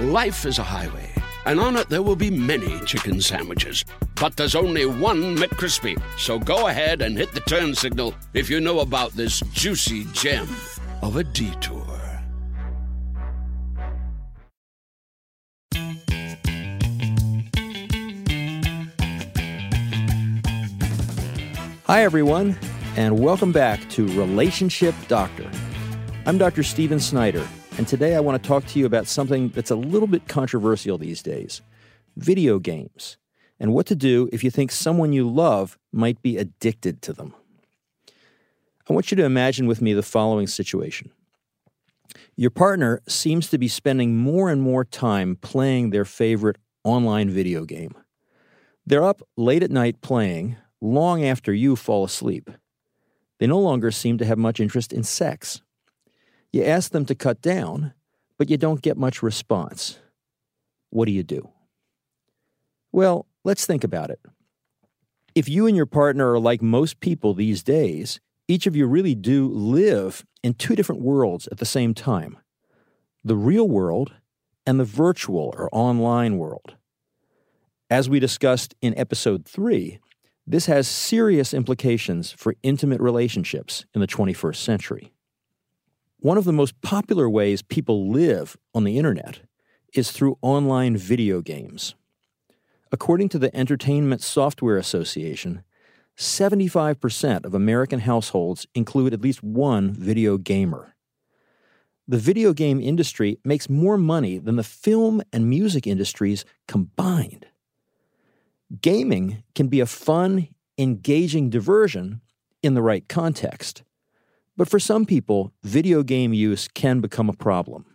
Life is a highway, and on it there will be many chicken sandwiches. But there's only one McCrispy. So go ahead and hit the turn signal if you know about this juicy gem of a detour. Hi, everyone, and welcome back to Relationship Doctor. I'm Dr. Stephen Snyder, and today I want to talk to you about something that's a little bit controversial these days video games, and what to do if you think someone you love might be addicted to them. I want you to imagine with me the following situation. Your partner seems to be spending more and more time playing their favorite online video game. They're up late at night playing, long after you fall asleep. They no longer seem to have much interest in sex. You ask them to cut down, but you don't get much response. What do you do? Well, let's think about it. If you and your partner are like most people these days, each of you really do live in two different worlds at the same time the real world and the virtual or online world. As we discussed in episode 3, this has serious implications for intimate relationships in the 21st century. One of the most popular ways people live on the internet is through online video games. According to the Entertainment Software Association, 75% of American households include at least one video gamer. The video game industry makes more money than the film and music industries combined. Gaming can be a fun, engaging diversion in the right context. But for some people, video game use can become a problem.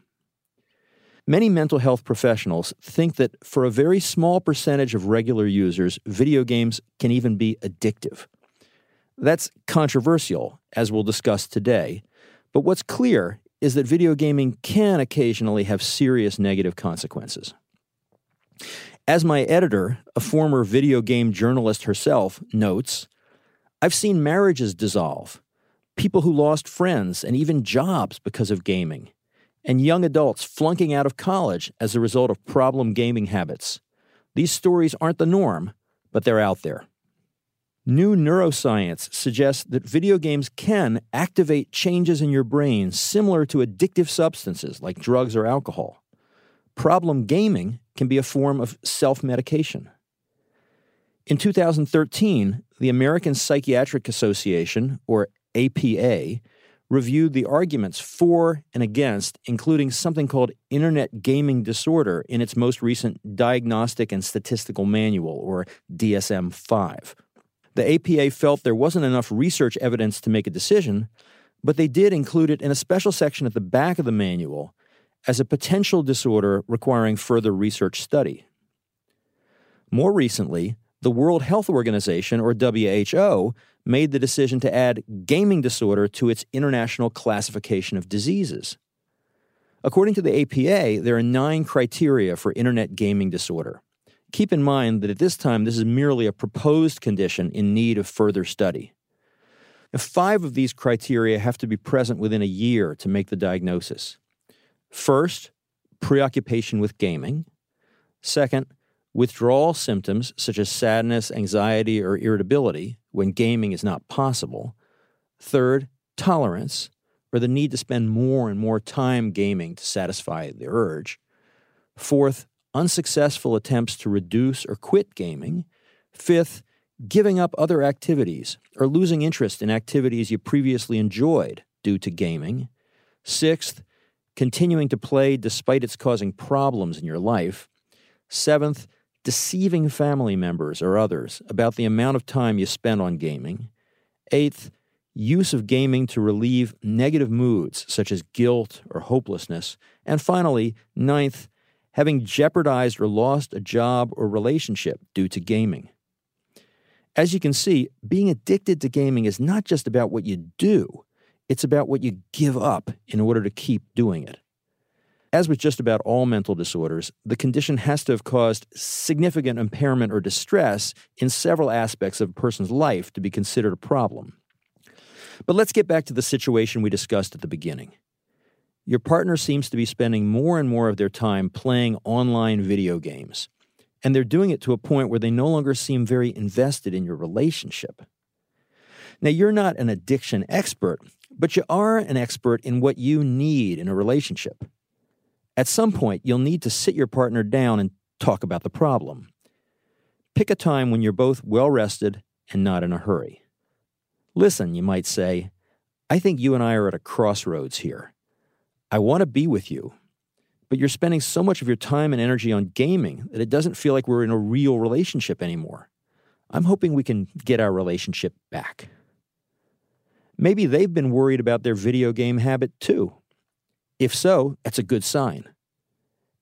Many mental health professionals think that for a very small percentage of regular users, video games can even be addictive. That's controversial, as we'll discuss today, but what's clear is that video gaming can occasionally have serious negative consequences. As my editor, a former video game journalist herself, notes, I've seen marriages dissolve, people who lost friends and even jobs because of gaming, and young adults flunking out of college as a result of problem gaming habits. These stories aren't the norm, but they're out there. New neuroscience suggests that video games can activate changes in your brain similar to addictive substances like drugs or alcohol. Problem gaming can be a form of self medication. In 2013, the American Psychiatric Association, or APA, reviewed the arguments for and against including something called Internet Gaming Disorder in its most recent Diagnostic and Statistical Manual, or DSM 5. The APA felt there wasn't enough research evidence to make a decision, but they did include it in a special section at the back of the manual as a potential disorder requiring further research study. More recently, the World Health Organization, or WHO, made the decision to add gaming disorder to its international classification of diseases. According to the APA, there are nine criteria for internet gaming disorder. Keep in mind that at this time, this is merely a proposed condition in need of further study. five of these criteria have to be present within a year to make the diagnosis. First, preoccupation with gaming. Second, withdrawal symptoms such as sadness, anxiety, or irritability when gaming is not possible. Third, tolerance, or the need to spend more and more time gaming to satisfy the urge. Fourth, unsuccessful attempts to reduce or quit gaming. Fifth, giving up other activities or losing interest in activities you previously enjoyed due to gaming. Sixth, continuing to play despite its causing problems in your life. Seventh, deceiving family members or others about the amount of time you spend on gaming. Eighth, use of gaming to relieve negative moods such as guilt or hopelessness. And finally, ninth, having jeopardized or lost a job or relationship due to gaming. As you can see, being addicted to gaming is not just about what you do, it's about what you give up in order to keep doing it. As with just about all mental disorders, the condition has to have caused significant impairment or distress in several aspects of a person's life to be considered a problem. But let's get back to the situation we discussed at the beginning. Your partner seems to be spending more and more of their time playing online video games, and they're doing it to a point where they no longer seem very invested in your relationship. Now, you're not an addiction expert, but you are an expert in what you need in a relationship. At some point, you'll need to sit your partner down and talk about the problem. Pick a time when you're both well rested and not in a hurry. Listen, you might say, I think you and I are at a crossroads here. I want to be with you, but you're spending so much of your time and energy on gaming that it doesn't feel like we're in a real relationship anymore. I'm hoping we can get our relationship back. Maybe they've been worried about their video game habit too. If so, that's a good sign.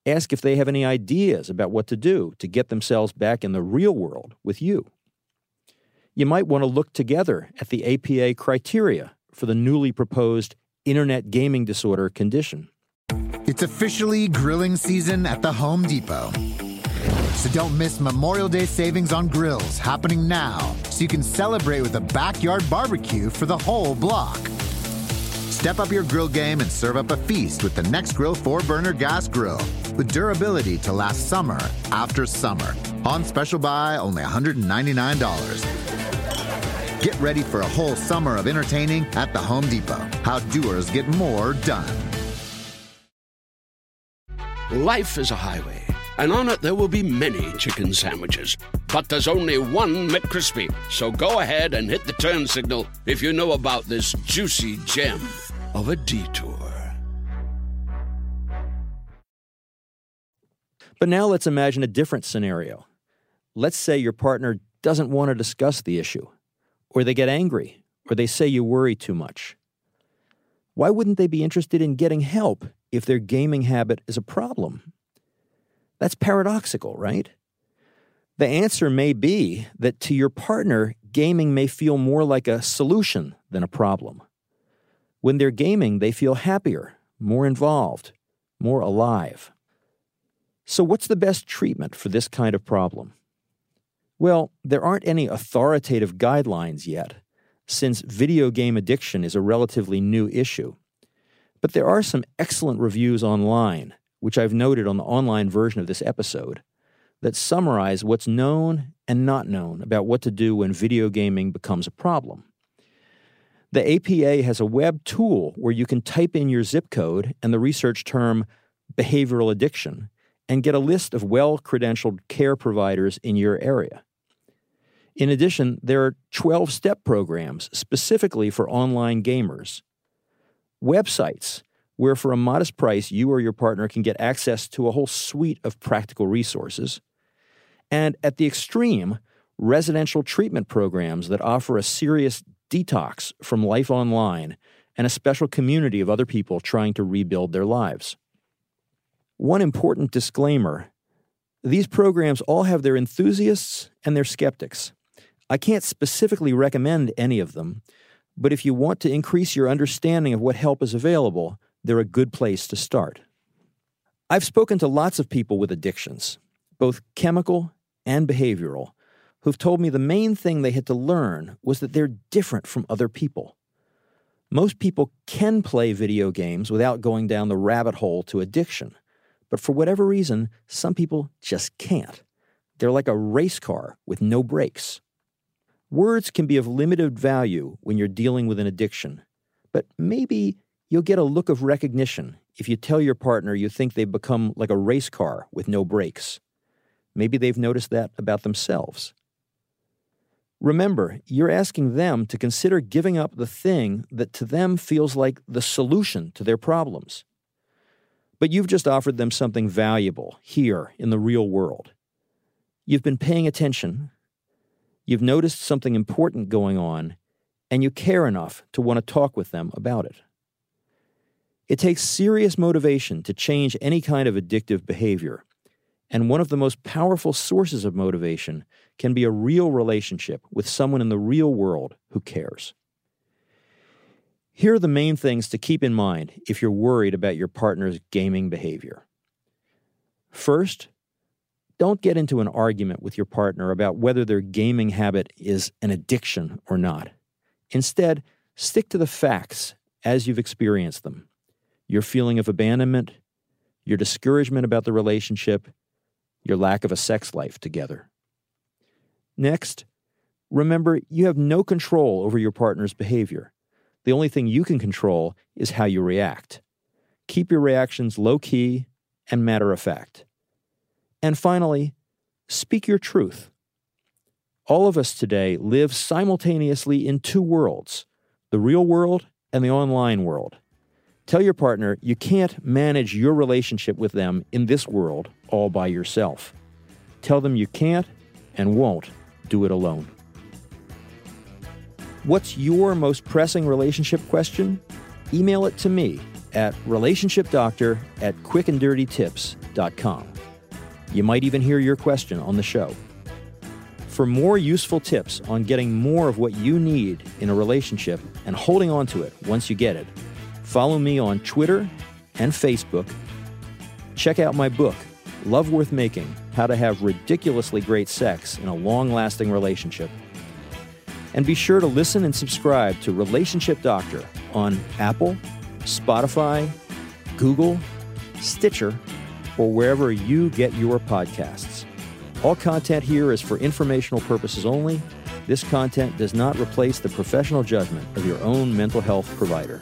Ask if they have any ideas about what to do to get themselves back in the real world with you. You might want to look together at the APA criteria for the newly proposed Internet Gaming Disorder condition. It's officially grilling season at the Home Depot. So don't miss Memorial Day savings on grills happening now so you can celebrate with a backyard barbecue for the whole block. Step up your grill game and serve up a feast with the Nexgrill 4 burner gas grill with durability to last summer after summer. On special buy, only $199. Get ready for a whole summer of entertaining at the Home Depot. How doers get more done. Life is a highway, and on it there will be many chicken sandwiches. But there's only one McCrispy. So go ahead and hit the turn signal if you know about this juicy gem of a detour. But now let's imagine a different scenario. Let's say your partner doesn't want to discuss the issue, or they get angry, or they say you worry too much. Why wouldn't they be interested in getting help if their gaming habit is a problem? That's paradoxical, right? The answer may be that to your partner, gaming may feel more like a solution than a problem. When they're gaming, they feel happier, more involved, more alive. So, what's the best treatment for this kind of problem? Well, there aren't any authoritative guidelines yet, since video game addiction is a relatively new issue. But there are some excellent reviews online, which I've noted on the online version of this episode, that summarize what's known and not known about what to do when video gaming becomes a problem. The APA has a web tool where you can type in your zip code and the research term behavioral addiction and get a list of well credentialed care providers in your area. In addition, there are 12 step programs specifically for online gamers. Websites where, for a modest price, you or your partner can get access to a whole suite of practical resources. And at the extreme, residential treatment programs that offer a serious detox from life online and a special community of other people trying to rebuild their lives. One important disclaimer these programs all have their enthusiasts and their skeptics. I can't specifically recommend any of them, but if you want to increase your understanding of what help is available, they're a good place to start. I've spoken to lots of people with addictions, both chemical and behavioral, who've told me the main thing they had to learn was that they're different from other people. Most people can play video games without going down the rabbit hole to addiction, but for whatever reason, some people just can't. They're like a race car with no brakes. Words can be of limited value when you're dealing with an addiction, but maybe You'll get a look of recognition if you tell your partner you think they've become like a race car with no brakes. Maybe they've noticed that about themselves. Remember, you're asking them to consider giving up the thing that to them feels like the solution to their problems. But you've just offered them something valuable here in the real world. You've been paying attention, you've noticed something important going on, and you care enough to want to talk with them about it. It takes serious motivation to change any kind of addictive behavior. And one of the most powerful sources of motivation can be a real relationship with someone in the real world who cares. Here are the main things to keep in mind if you're worried about your partner's gaming behavior. First, don't get into an argument with your partner about whether their gaming habit is an addiction or not. Instead, stick to the facts as you've experienced them. your feeling of abandonment, your discouragement about the relationship, your lack of a sex life together. Next, remember you have no control over your partner's behavior. The only thing you can control is how you react. Keep your reactions low key and matter of fact. And finally, speak your truth. All of us today live simultaneously in two worlds the real world and the online world. Tell your partner you can't manage your relationship with them in this world all by yourself. Tell them you can't and won't do it alone. What's your most pressing relationship question? Email it to me at relationshipdoctor at quickanddirtytips.com. You might even hear your question on the show. For more useful tips on getting more of what you need in a relationship and holding on to it once you get it, follow me on Twitter and Facebook. Check out my book, Love Worth Making How to Have Ridiculously Great Sex in a Long Lasting Relationship. And be sure to listen and subscribe to Relationship Doctor on Apple, Spotify, Google, Stitcher, or wherever you get your podcasts. All content here is for informational purposes only. This content does not replace the professional judgment of your own mental health provider.